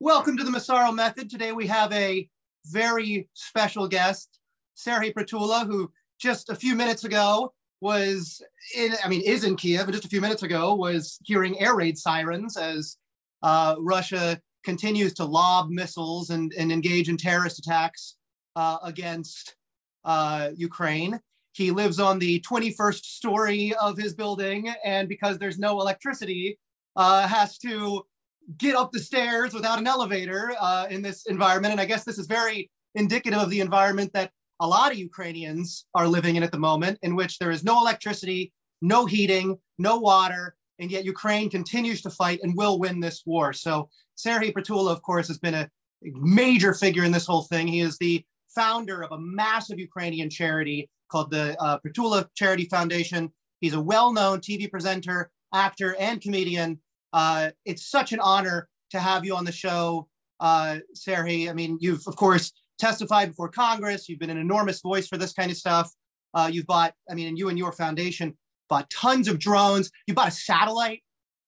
Welcome to the Massaro Method. Today we have a very special guest, Serhiy Prytula, who just a few minutes ago was in, I mean, is in Kiev, but just a few minutes ago was hearing air raid sirens as uh, Russia continues to lob missiles and, and engage in terrorist attacks uh, against uh, Ukraine. He lives on the 21st story of his building, and because there's no electricity, uh, has to get up the stairs without an elevator uh, in this environment. And I guess this is very indicative of the environment that a lot of Ukrainians are living in at the moment, in which there is no electricity, no heating, no water, and yet Ukraine continues to fight and will win this war. So Serhiy Prytula, of course, has been a major figure in this whole thing. He is the founder of a massive Ukrainian charity called the uh, Prytula Charity Foundation. He's a well-known TV presenter, actor, and comedian uh, it's such an honor to have you on the show, uh. I mean, you've, of course, testified before Congress. You've been an enormous voice for this kind of stuff. Uh, you've bought, I mean, and you and your foundation bought tons of drones. You bought a satellite.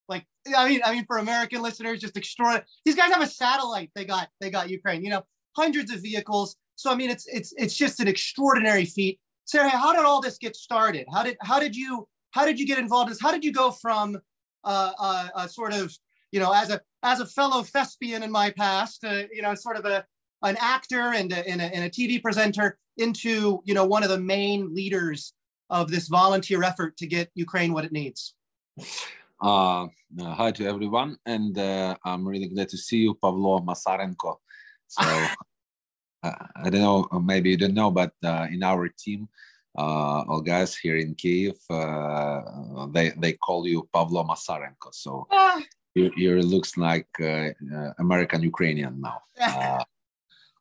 Like, I mean, I mean, for American listeners, just extraordinary. These guys have a satellite. They got, they got Ukraine. You know, hundreds of vehicles. So I mean, it's it's it's just an extraordinary feat. Serhiy, how did all this get started? How did how did you how did you get involved in this? How did you go from sort of, you know, as a as a fellow thespian in my past, uh, you know, sort of a an actor and a, and, a, and a TV presenter into, you know, one of the main leaders of this volunteer effort to get Ukraine what it needs. Uh, uh, hi to everyone, and uh, I'm really glad to see you, Pavlo Masarenko. So uh, I don't know, maybe you don't know, but uh, in our team, uh, all guys here in Kiev, uh, they they call you Pavlo Masarenko. So ah. you, you looks like uh, uh American Ukrainian now. Uh,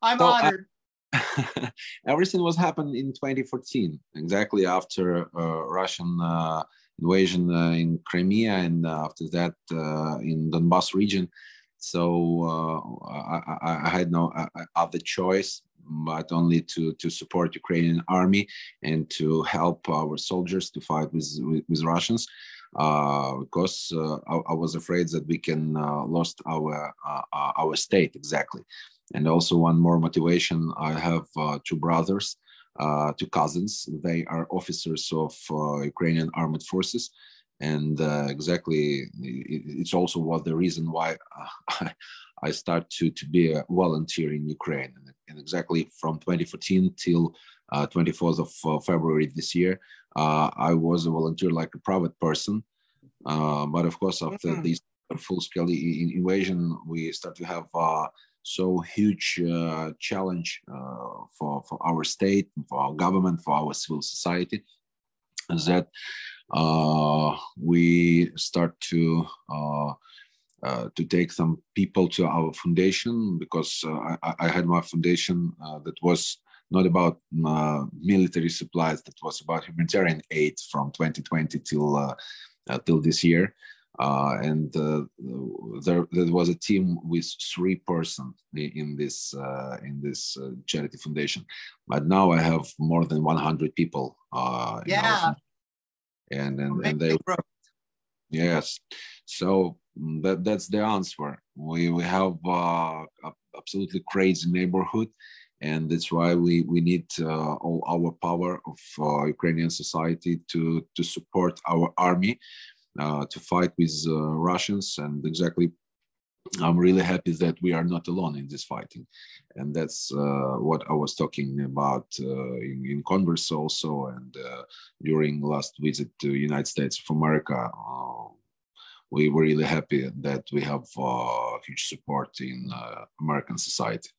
I'm so honored. I, everything was happened in 2014, exactly after uh, Russian invasion in Crimea, and after that in Donbass region. So I, I, I, had no other choice but only to, to support Ukrainian army and to help our soldiers to fight with, with, with Russians. Uh, because uh, I, I, was afraid that we can uh, lost our uh, uh, our state exactly. And also one more motivation: I have uh, two brothers, two cousins. They are officers of Ukrainian armed forces, and exactly it's also what the reason why I start to to be a volunteer in Ukraine. And and exactly from 2014 till uh, 24th of uh, February this year, uh, I was a volunteer like a private person. Uh, but of course, after mm-hmm. this full-scale invasion, we start to have uh, so huge uh, challenge for, for our state, for our government, for our civil society, that we start to uh, to take some people to our foundation because uh, I, I, had my foundation uh, that was not about uh, military supplies, that was about humanitarian aid from 2020 till uh, till this year. and there, there was a team with three persons in this in this charity foundation, but now I have more than 100 people. yeah, and and, and they yes, so that that's the answer. We we have uh, absolutely crazy neighborhood, and that's why we we need uh, all our power of uh, Ukrainian society to to support our army uh, to fight with uh, Russians. And exactly, I'm really happy that we are not alone in this fighting, and that's uh, what I was talking about in, in Congress also, and during last visit to United States of America we were really happy that we have uh, huge support in uh, American society.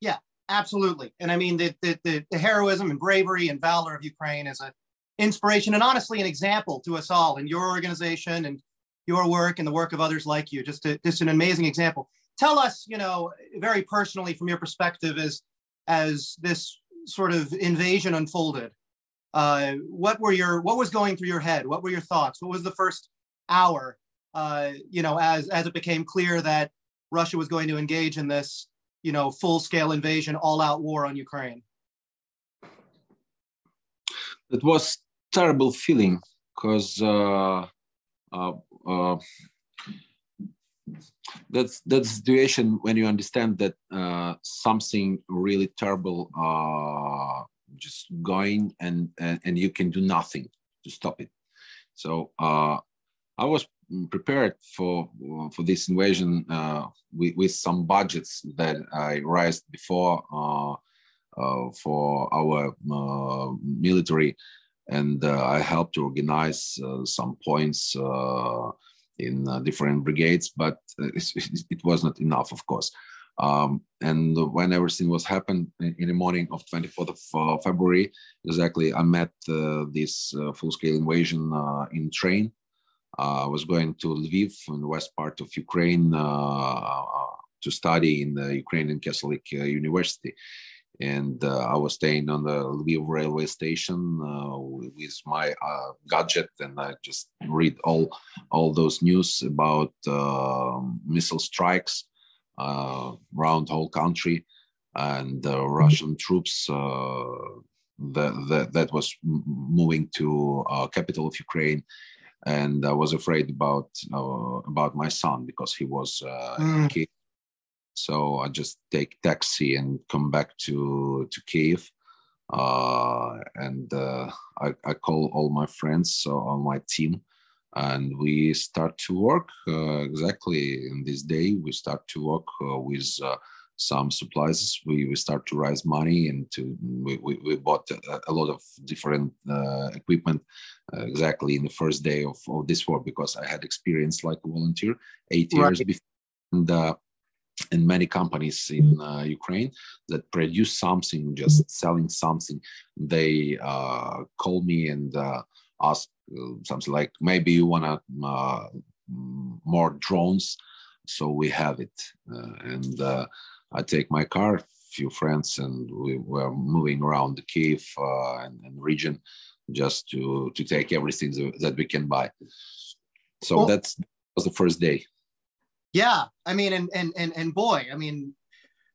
Yeah, absolutely. And I mean, the, the, the, heroism and bravery and valor of Ukraine is an inspiration and honestly an example to us all in your organization and your work and the work of others like you. Just, a, just an amazing example. Tell us, you know, very personally from your perspective as, as this sort of invasion unfolded. Uh, what were your what was going through your head? What were your thoughts? What was the first hour uh, you know, as as it became clear that Russia was going to engage in this, you know, full-scale invasion, all-out war on Ukraine? It was terrible feeling because uh, uh, uh, that's the situation when you understand that uh, something really terrible uh, just going and, and and you can do nothing to stop it. So uh, I was prepared for for this invasion uh, with, with some budgets that I raised before uh, uh, for our military, and I helped to organize some points in uh, different brigades, but uh, it was not enough, of course. Um, and when everything was happened in the morning of 24th of uh, February, exactly, I met uh, this uh, full-scale invasion uh, in train. I was going to Lviv, in the west part of Ukraine, to study in the Ukrainian Catholic University and uh, I was staying on the Lviv railway station uh, with my uh, gadget, and I just read all all those news about missile strikes uh, around the whole country, and the Russian troops uh, that, that that was moving to uh, capital of Ukraine. And I was afraid about about my son because he was mm. A kid. So I just take taxi and come back to to Kiev. Uh, and uh, I, I, call all my friends on my team and we start to work uh, exactly in this day we start to work uh, with uh, some supplies we, we start to raise money and to we, we, we bought a, a, lot of different uh, exactly in the first day of, of this war because i had experience like a volunteer eight years before and and many companies in uh, Ukraine that produce something, just selling something, they uh, call me and uh, ask uh, something like, maybe you want to uh, more drones, so we have it. Uh, and I take my car, few friends, and we were moving around the Kiev and, and, region just to to take everything that we can buy. So well, that's was the first day. Yeah, I mean, and and and and boy, I mean,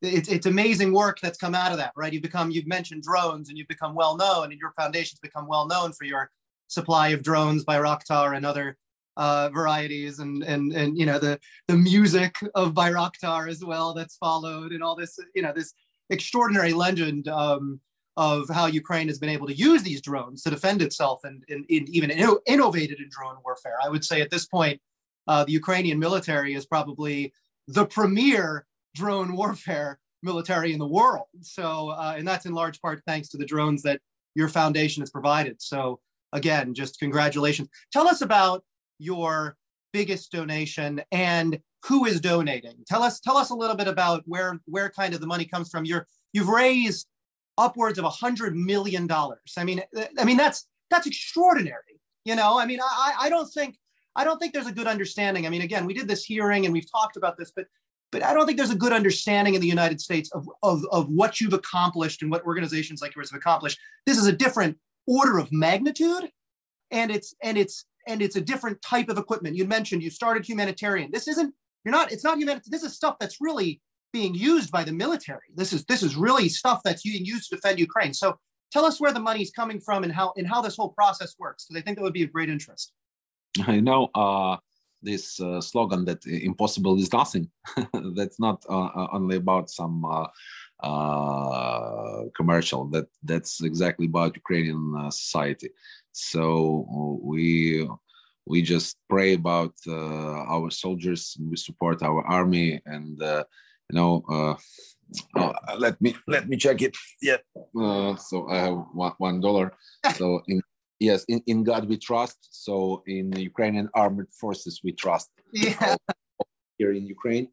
it's it's amazing work that's come out of that, right? You've become you've mentioned drones, and you've become well known, and your foundation's become well known for your supply of drones Bayraktar and other uh, varieties, and and and you know the the music of Bayraktar as well that's followed, and all this you know this extraordinary legend um, of how Ukraine has been able to use these drones to defend itself and, and, and even innovated in drone warfare. I would say at this point, uh, the Ukrainian military is probably the premier drone warfare military in the world. So, uh, and that's in large part thanks to the drones that your foundation has provided. So, again, just congratulations. Tell us about your biggest donation and who is donating. Tell us, tell us a little bit about where where kind of the money comes from. You're you've raised upwards of a hundred million dollars. I mean, I mean that's that's extraordinary. You know, I mean, I I don't think I don't think there's a good understanding. I mean, again, we did this hearing and we've talked about this, but but I don't think there's a good understanding in the United States of, of, of what you've accomplished and what organizations like yours have accomplished. This is a different order of magnitude, and it's and it's and it's a different type of equipment. You mentioned you started humanitarian. This isn't you're not it's not humanitarian. This is stuff that's really being used by the military. This is this is really stuff that's being used to defend Ukraine. So tell us where the money's coming from and how and how this whole process works, because I think that would be of great interest. I know uh, this uh, slogan that impossible is nothing. that's not uh, uh only about some uh, uh, commercial. That that's exactly about Ukrainian society. So we we just pray about our soldiers. We support our army, and you know. Oh, let me let me check it. Yeah. so I have one, one dollar. So in yes in, in god we trust so in the ukrainian armed forces we trust yeah. here in ukraine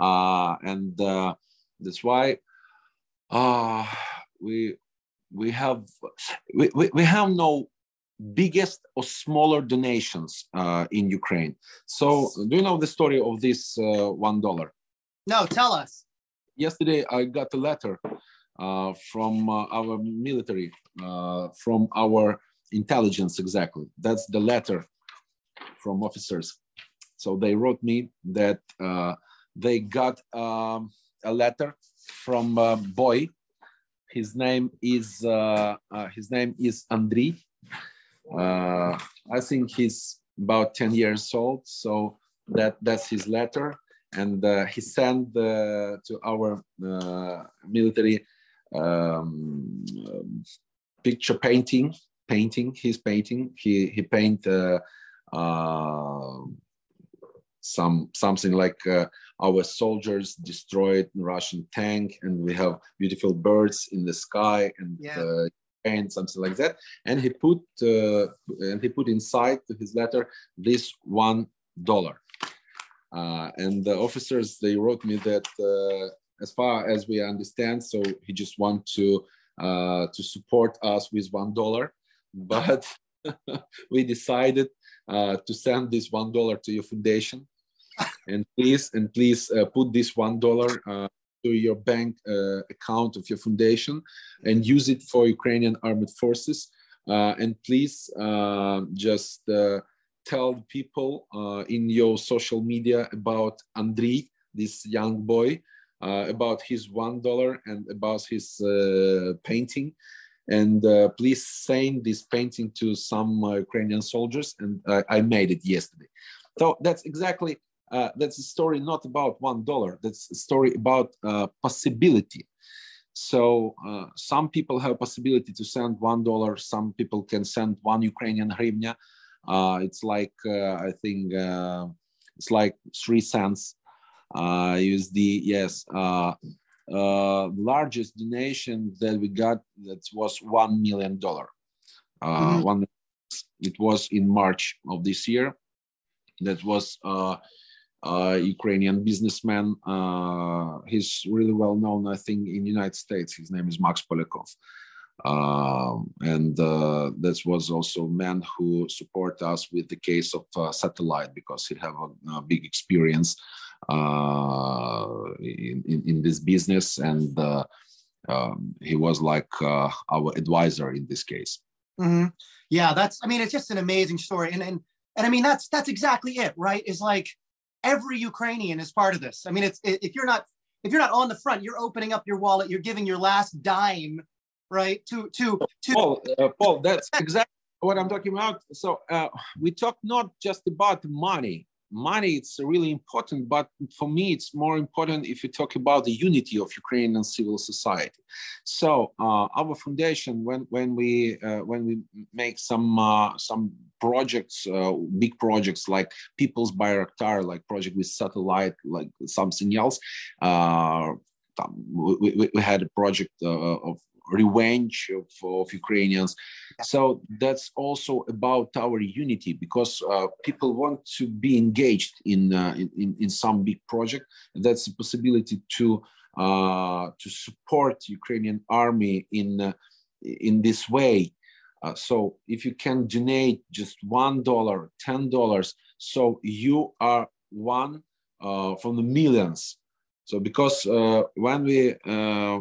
uh, and uh, that's why uh, we we have we, we, we have no biggest or smaller donations uh, in ukraine so do you know the story of this uh, one dollar no tell us yesterday i got a letter uh, from uh, our military uh, from our intelligence exactly. That's the letter from officers. So they wrote me that uh, they got um, a letter from a boy. His name is uh, uh, his name is Andriy. Uh, I think he's about 10 years old. So that that's his letter, and uh, he sent uh, to our uh, military um, picture painting, painting his painting. He he paint uh, uh, some something like uh, our soldiers destroyed Russian tank, and we have beautiful birds in the sky and Yeah. uh, and something like that. And he put uh, and he put inside to his letter this one dollar. Uh, and the officers they wrote me that uh, as far as we understand, so he just want to uh, to support us with one dollar, but we decided uh, to send this one dollar to your foundation, and please and please uh, put this one dollar uh, to your bank account of your foundation and use it for Ukrainian armed forces. And please just tell people uh, in your social media about Andriy, this young boy, uh, about his one dollar and about his uh, painting. And please send this painting to some Ukrainian soldiers. And I I made it yesterday. So that's exactly uh, that's a story not about one dollar. That's a story about uh, possibility. So uh, some people have possibility to send one dollar. Some people can send one Ukrainian hryvnia. Uh, it's like uh, I think uh, it's like three cents uh, USD. Yes. Uh, uh, largest donation that we got that was one million dollar. Uh, Mhm. One. It was in March of this year. That was uh, uh, Ukrainian businessman. Uh, he's really well known, I think, in United States. His name is Max Polyakov. Um, and uh, that was also men who support us with the case of uh, satellite because he have a, a big experience uh, in, in, in this business and uh, um, he was like uh, our advisor in this case. hmm Yeah, that's. I mean, it's just an amazing story, and and and I mean, that's that's exactly it, right? Is like every Ukrainian is part of this. I mean, it's if you're not if you're not on the front, you're opening up your wallet, you're giving your last dime, right? To to to. Paul, uh, Paul, that's exactly what I'm talking about. So uh, we talk not just about money. Money it's really important, but for me it's more important if you talk about the unity of Ukrainian civil society. So uh, our foundation, when when we uh, when we make some uh, some projects, uh, big projects like People's Bayraktar, like project with satellite, like something else. Uh, we, we, we had a project uh, of revenge of, of Ukrainians. So that's also about our unity because uh, people want to be engaged in, uh, in in some big project. That's a possibility to uh, to support Ukrainian army in uh, in this way. Uh, so if you can donate just one dollar, ten dollars, so you are one uh, from the millions. So because uh, when we uh,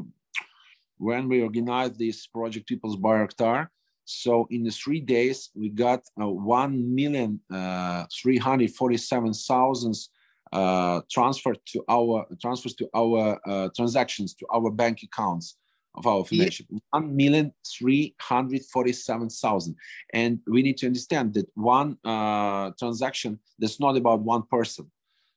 when we organized this project People's Bayraktar, so in the three days we got uh, one million uh, three hundred forty-seven thousand uh, transferred to our transfers to our uh, transactions to our bank accounts of our foundation. One million three hundred forty-seven thousand, and we need to understand that one uh, transaction that's not about one person.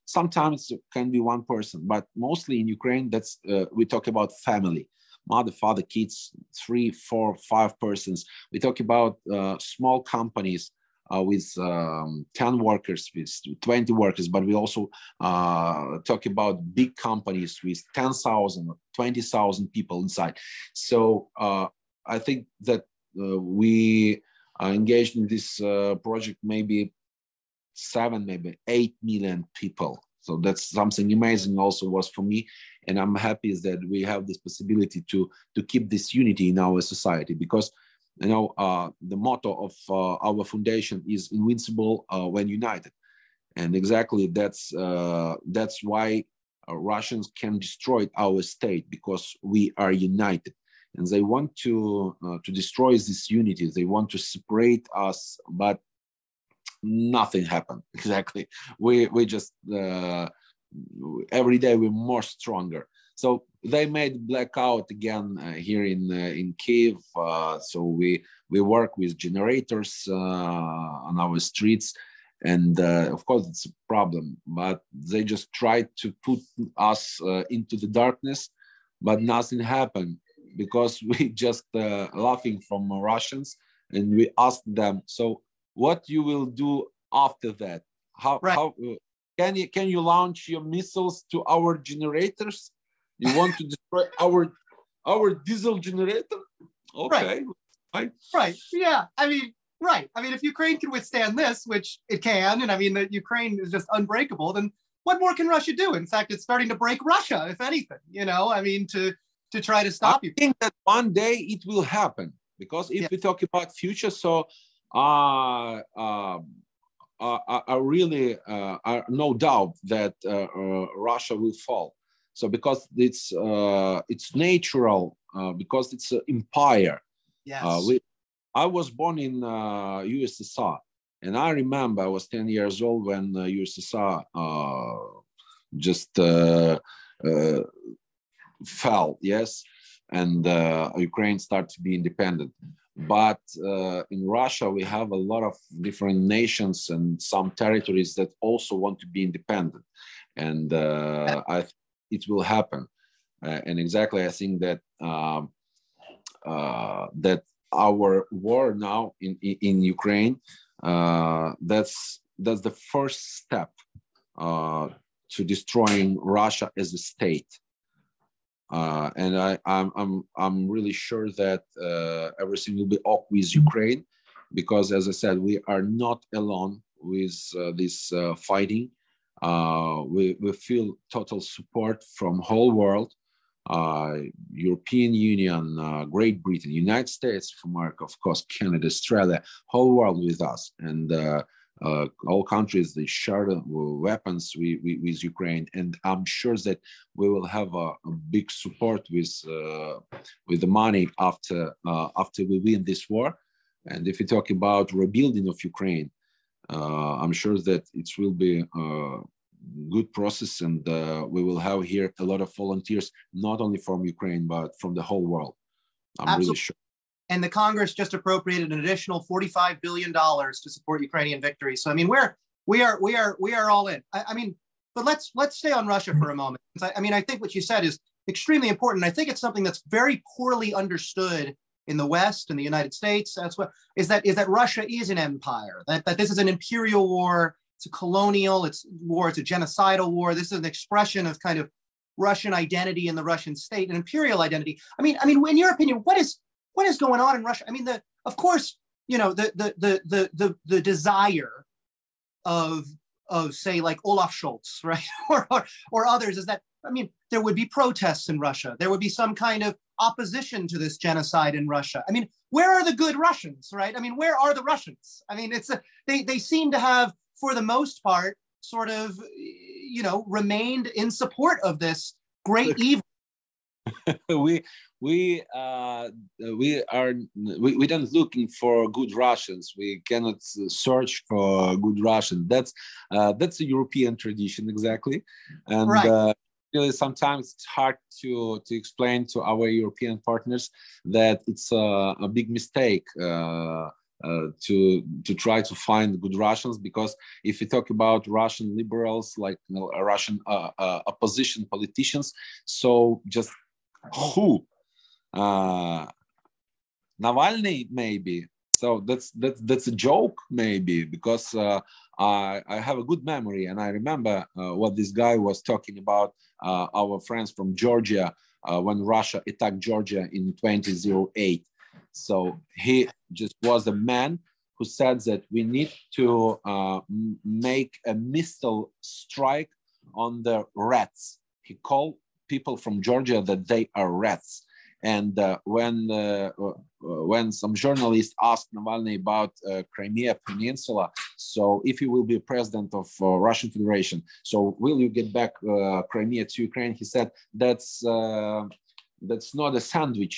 Sometimes it can be one person, but mostly in Ukraine, that's uh, we talk about family mother, father, kids, three, four, five persons. We talk about uh, small companies uh, with um, 10 workers, with 20 workers, but we also uh, talk about big companies with 10,000 or 20,000 people inside. So uh, I think that uh, we are engaged in this uh, project maybe seven, maybe eight million people. So that's something amazing also was for me and i'm happy that we have this possibility to to keep this unity in our society because you know uh, the motto of uh, our foundation is invincible uh, when united. And exactly that's uh, that's why uh, russians can destroy our state because we are united. And they want to uh, to destroy this unity. They want to separate us but nothing happened. Exactly. We we just every day we're more stronger. So they made blackout again uh, here in uh, in Kiev. Uh, so we we work with generators on our streets, and uh, of course it's a problem but they just tried to put us uh, into the darkness but nothing happened because we just uh, laughing from russians and we asked them so what you will do after that how, right. how uh, can you can you launch your missiles to our generators you want to destroy our our diesel generator okay right. right yeah i mean Right. I mean, if Ukraine can withstand this, which it can, and I mean that Ukraine is just unbreakable, then what more can Russia do? In fact, it's starting to break Russia, if anything. You know, I mean, to to try to stop I you. I think that one day it will happen because if yeah. we talk about future, so uh, uh, uh, I really uh, no doubt that uh, uh, Russia will fall. So because it's uh, it's natural, uh, because it's an empire. Yes. Uh, we, I was born in uh, USSR, and I remember I was 10 years old when uh, USSR uh, just uh, uh, fell, yes, and uh, Ukraine started to be independent. But in Russia, we have a lot of different nations and some territories that also want to be independent, and I it will happen. and exactly, I think that um, that our war now in, in, in Ukraine, uh, that's, that's the first step uh, to destroying Russia as a state. Uh, and I, I'm, I'm, I'm really sure that uh, everything will be up with Ukraine because, as I said, we are not alone with uh, this uh, fighting. we, we feel total support from whole world uh, European Union, uh, Great Britain, United States of America, of course, Canada, Australia, whole world with us, and uh, uh all countries they share weapons with, with, with, Ukraine, and I'm sure that we will have a, a big support with uh, with the money after uh, after we win this war. And if we talk about rebuilding of Ukraine, I'm sure that it will be a good process and uh, we will have here a lot of volunteers not only from ukraine but from the whole world i'm Absolutely. really sure and the congress just appropriated an additional 45 billion dollars to support ukrainian victory so i mean we're we are we are we are all in. I, I, mean but let's let's stay on russia for a moment. I, I mean i think what you said is extremely important. I think it's something that's very poorly understood in the west in the united states that's what is that is that russia is an empire that, that this is an imperial war. It's a colonial, it's war, it's a genocidal war. This is an expression of kind of Russian identity in the Russian state, an imperial identity. I mean, I mean, in your opinion, what is what is going on in Russia? I mean, the of course, you know, the the the the the, the desire of of say like Olaf Scholz, right, or, or or others is that I mean, there would be protests in Russia. There would be some kind of opposition to this genocide in Russia. I mean, where are the good Russians, right? I mean, where are the Russians? I mean, it's a, they they seem to have for the most part, sort of, you know, remained in support of this great evil. we we uh, we are we, we don't looking for good Russians. We cannot search for good Russian. That's uh, that's a European tradition exactly, and right. uh, really sometimes it's hard to to explain to our European partners that it's a, a big mistake. Uh, uh, to to try to find good Russians because if we talk about Russian liberals like you know, Russian uh, uh, opposition politicians, so just who uh, Navalny maybe. So that's that's that's a joke maybe because uh, I I have a good memory and I remember what this guy was talking about uh, our friends from Georgia when Russia attacked Georgia in 2008 so he just was a man who said that we need to uh, make a missile strike on the rats. He called people from Georgia that they are rats. And uh, when uh, uh when some journalists asked Navalny about uh, Crimea Peninsula, so if he will be president of uh, Russian Federation, so will you get back Crimea to Ukraine? He said that's that's not a sandwich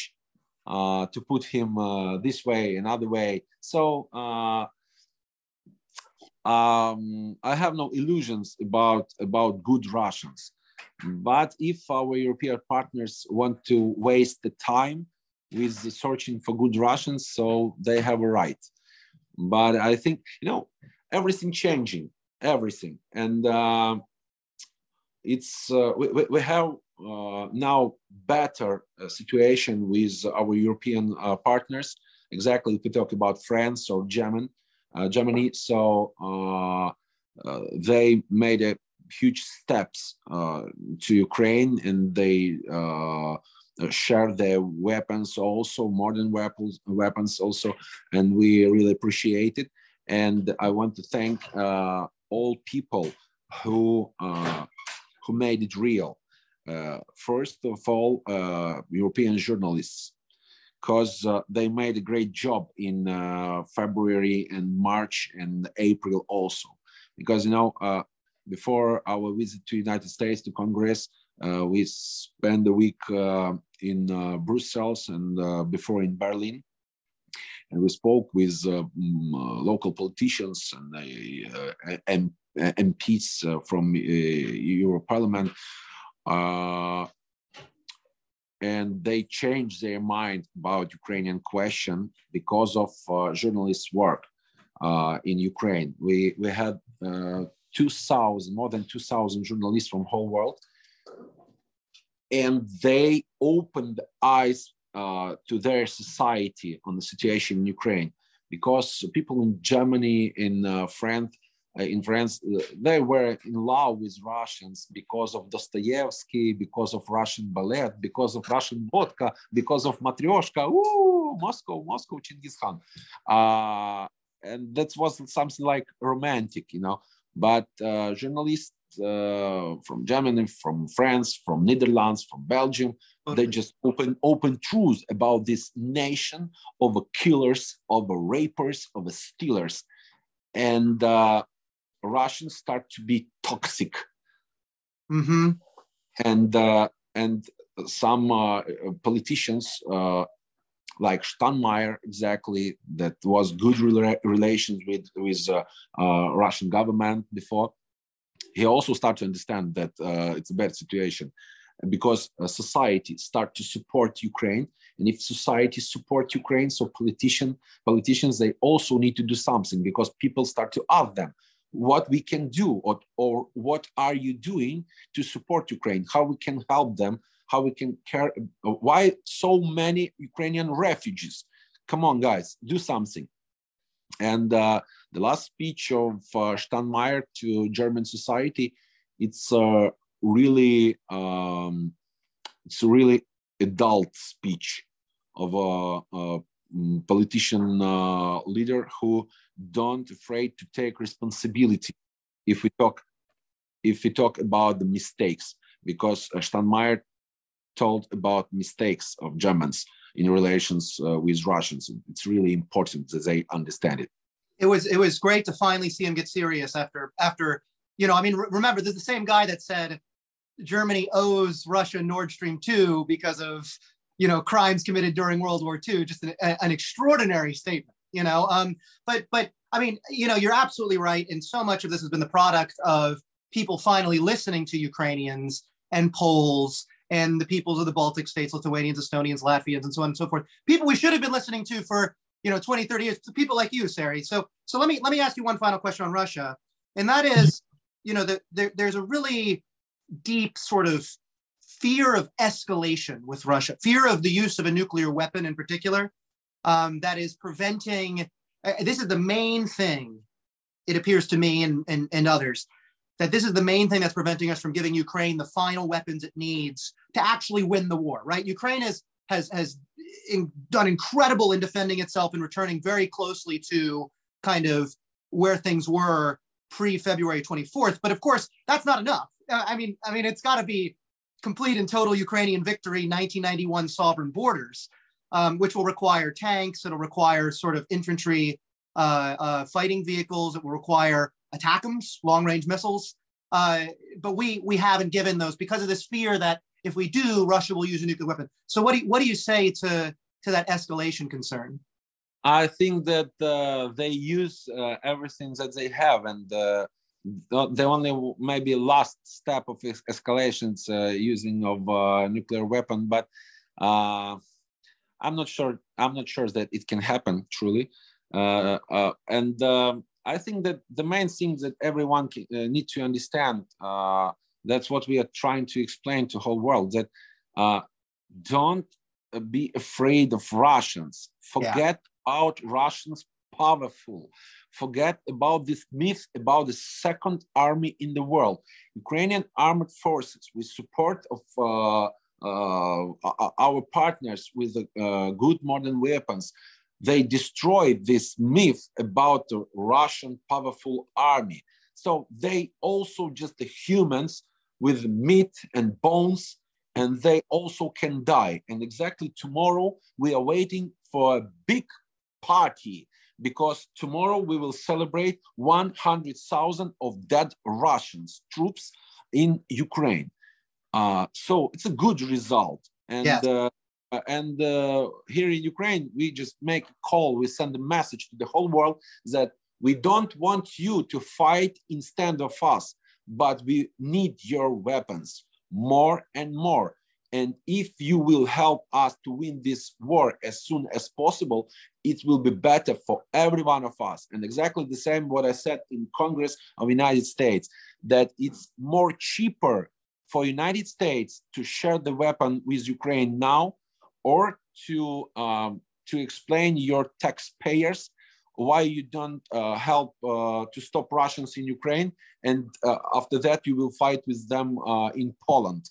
uh, to put him uh, this way, another way. So uh, um, I have no illusions about about good Russians. But if our European partners want to waste the time with searching for good Russians, so they have a right. But I think you know everything changing, everything. And uh, it's uh, we, we have uh, now better uh, situation with our European uh, partners. Exactly, if we talk about France or German, uh, Germany. So they made a huge steps to Ukraine, and they share their weapons also, modern weapons, weapons also, and we really appreciate it. And I want to thank all people who who made it real. Uh, first of all, uh, European journalists, because uh, they made a great job in uh, February and March and April also. Because, you know, uh, before our visit to United States, to Congress, uh, we spent a week in Brussels and before in Berlin and we spoke with uh, mm, local politicians and uh, MPs uh, from uh, Euro Parliament, uh, and they changed their mind about Ukrainian question because of journalists' work in Ukraine. We we had 2,000, more than 2,000 journalists from whole world. And they opened eyes uh, to their society on the situation in Ukraine because people in Germany, in uh, France, uh, in France, uh, they were in love with Russians because of Dostoevsky, because of Russian ballet, because of Russian vodka, because of Matryoshka. Ooh, Moscow, Moscow, Chinggis Khan. Uh, and that was something like romantic, you know. But uh, journalists uh, from Germany, from France, from Netherlands, from Belgium, they just open open truths about this nation of killers, of rapers, of stealers, and uh, Russians start to be toxic. Mm-hmm. And uh, and some uh, politicians uh, like Steinmeier, exactly, that was good rela- relations with with uh, uh, Russian government before. He also started to understand that uh, it's a bad situation because society start to support Ukraine and if society support Ukraine, so politician, politicians, they also need to do something because people start to ask them, what we can do or, or what are you doing to support Ukraine, how we can help them, how we can care, why so many Ukrainian refugees? Come on, guys, do something. And uh, the last speech of uh, Steinmeier to German society, it's a really, um, it's a really adult speech of a, a politician uh, leader who don't afraid to take responsibility if we talk if we talk about the mistakes because uh, Steinmeier told about mistakes of Germans in relations uh, with Russians. It's really important that they understand it. It was it was great to finally see him get serious after after you know I mean remember there's the same guy that said Germany owes Russia Nord Stream 2 because of you know crimes committed during World War II. Just an, an extraordinary statement you know um but but i mean you know you're absolutely right and so much of this has been the product of people finally listening to ukrainians and poles and the peoples of the baltic states lithuanians estonians latvians and so on and so forth people we should have been listening to for you know 20 30 years people like you Serhiy so so let me let me ask you one final question on russia and that is you know that there, there's a really deep sort of fear of escalation with russia fear of the use of a nuclear weapon in particular um, that is preventing. Uh, this is the main thing, it appears to me and, and, and others, that this is the main thing that's preventing us from giving Ukraine the final weapons it needs to actually win the war. Right? Ukraine has has has in, done incredible in defending itself and returning very closely to kind of where things were pre February 24th. But of course, that's not enough. Uh, I mean, I mean, it's got to be complete and total Ukrainian victory, 1991 sovereign borders um, which will require tanks. It'll require sort of infantry uh, uh, fighting vehicles. It will require ATACMS, long-range missiles. Uh, but we we haven't given those because of this fear that if we do, Russia will use a nuclear weapon. So what do you, what do you say to to that escalation concern? I think that uh, they use uh, everything that they have, and uh, the only maybe last step of escalations uh, using of uh, nuclear weapon, but uh, I'm not sure. I'm not sure that it can happen truly. And um, I think that the main thing that everyone can, uh, need to understand, uh, that's what we are trying to explain to the whole world, that uh, don't be afraid of Russians. Forget yeah. about Russians powerful. Forget about this myth about the second army in the world. Ukrainian armed forces with support of uh, uh, our partners with uh, good modern weapons, they destroyed this myth about the Russian powerful army. So they also just the humans with meat and bones, and they also can die. And exactly tomorrow, we are waiting for a big party because tomorrow we will celebrate 100,000 of dead Russians troops in Ukraine. Uh, so it's a good result. And yes. uh, and uh, here in Ukraine, we just make a call, we send a message to the whole world that we don't want you to fight instead of us, but we need your weapons more and more. And if you will help us to win this war as soon as possible, it will be better for every one of us. And exactly the same what I said in Congress of United States, that it's more cheaper for United States to share the weapon with Ukraine now or to um, to explain your taxpayers why you don't uh, help uh, to stop Russians in Ukraine, and uh, after that you will fight with them uh, in Poland,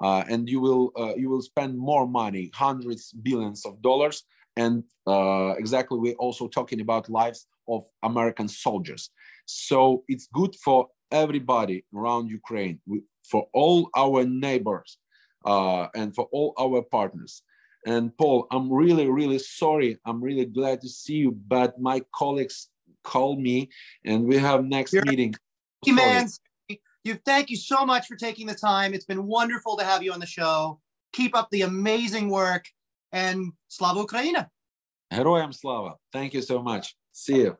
uh, and you will uh, you will spend more money, hundreds billions of dollars, and exactly we're also talking about lives of American soldiers. So it's good for everybody around Ukraine, for all our neighbors, and for all our partners. And Paul, I'm really, really sorry. I'm really glad to see you, but my colleagues called me and we have next You're meeting. Man, you, thank you so much for taking the time. It's been wonderful to have you on the show. Keep up the amazing work and Slava Ukraina. Heroyam Slava. Thank you so much. See you.